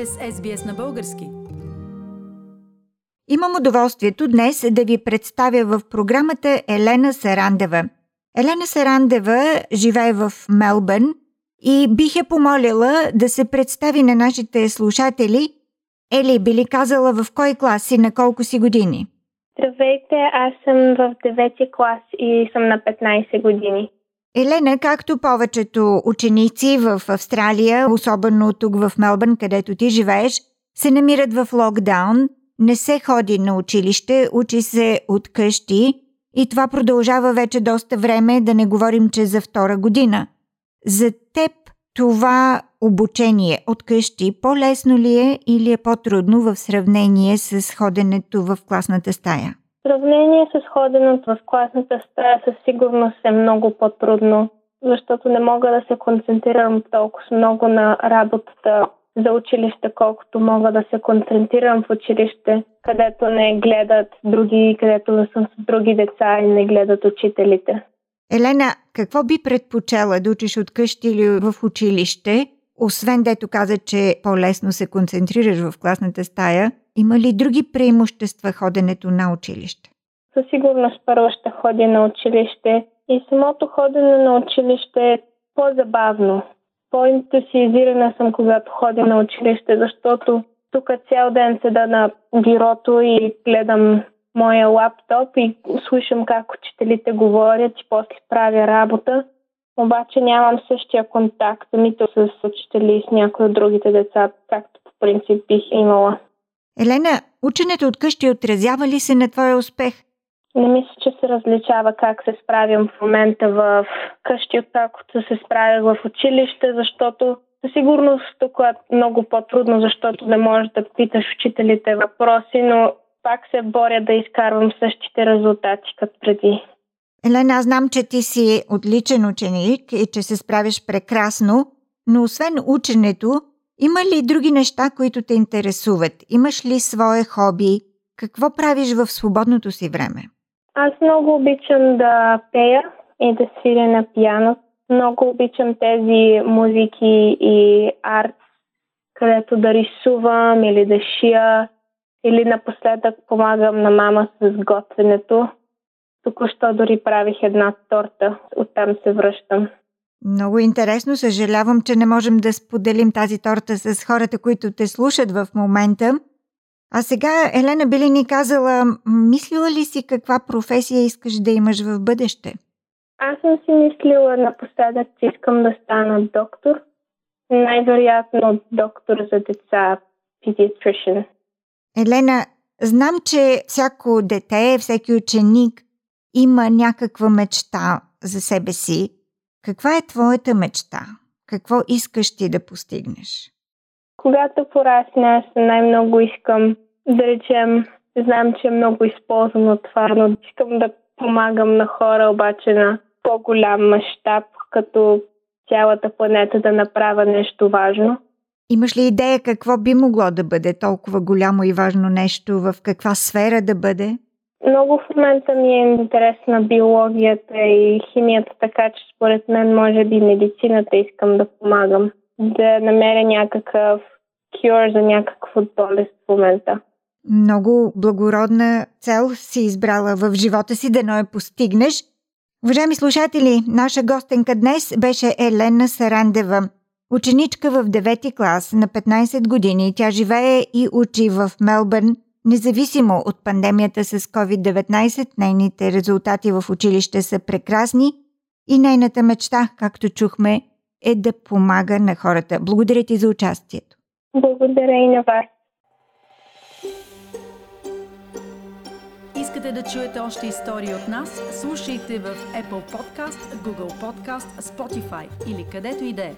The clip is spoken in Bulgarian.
сте с SBS на български. Имам удоволствието днес да ви представя в програмата Елена Сарандева. Елена Сарандева живее в Мелбърн и бих я помолила да се представи на нашите слушатели. Ели, би ли казала в кой клас и на колко си години? Здравейте, аз съм в 9 клас и съм на 15 години. Елена, както повечето ученици в Австралия, особено тук в Мелбърн, където ти живееш, се намират в локдаун, не се ходи на училище, учи се от къщи и това продължава вече доста време, да не говорим, че за втора година. За теб това обучение от къщи по-лесно ли е или е по-трудно в сравнение с ходенето в класната стая? Сравнение с ходенето в класната стая със сигурност е много по-трудно, защото не мога да се концентрирам толкова много на работата за училище, колкото мога да се концентрирам в училище, където не гледат други, където не съм с други деца и не гледат учителите. Елена, какво би предпочела да учиш от къщи или в училище, освен дето каза, че по-лесно се концентрираш в класната стая, има ли други преимущества ходенето на училище? Със сигурност първо ще ходя на училище и самото ходене на училище е по-забавно. По-ентусиазирана съм, когато ходя на училище, защото тук цял ден седа на бюрото и гледам моя лаптоп и слушам как учителите говорят и после правя работа. Обаче нямам същия контакт нито с учители и с някои от другите деца, както по принцип бих имала. Елена, ученето от къщи отразява ли се на твоя успех? Не мисля, че се различава как се справям в момента в къщи, откакто се справях в училище, защото със сигурност тук е много по-трудно, защото не можеш да питаш учителите въпроси, но пак се боря да изкарвам същите резултати като преди. Елена, аз знам, че ти си отличен ученик и че се справиш прекрасно, но освен ученето, има ли други неща, които те интересуват? Имаш ли свое хоби? Какво правиш в свободното си време? Аз много обичам да пея и да свиря на пиано. Много обичам тези музики и арт, където да рисувам или да шия или напоследък помагам на мама с готвенето. Току-що дори правих една торта, оттам се връщам. Много интересно. Съжалявам, че не можем да споделим тази торта с хората, които те слушат в момента. А сега, Елена, би ли ни казала, мислила ли си каква професия искаш да имаш в бъдеще? Аз съм си мислила напоследък, че искам да стана доктор. Най-вероятно доктор за деца, pediatrician. Елена, знам, че всяко дете, всеки ученик има някаква мечта за себе си. Каква е твоята мечта? Какво искаш ти да постигнеш? Когато порасна, аз най-много искам да речем, знам, че е много използвано това, но искам да помагам на хора, обаче на по-голям мащаб, като цялата планета да направя нещо важно. Имаш ли идея какво би могло да бъде толкова голямо и важно нещо, в каква сфера да бъде? Много в момента ми е интересна биологията и химията, така че според мен може би медицината искам да помагам. Да намеря някакъв кюр за някаква болест в момента. Много благородна цел си избрала в живота си да но я постигнеш. Уважаеми слушатели, наша гостенка днес беше Елена Сарандева, ученичка в 9 клас на 15 години. Тя живее и учи в Мелбърн – Независимо от пандемията с COVID-19, нейните резултати в училище са прекрасни и нейната мечта, както чухме, е да помага на хората. Благодаря ти за участието. Благодаря и на вас. Искате да чуете още истории от нас? Слушайте в Apple Podcast, Google Podcast, Spotify или където и да е.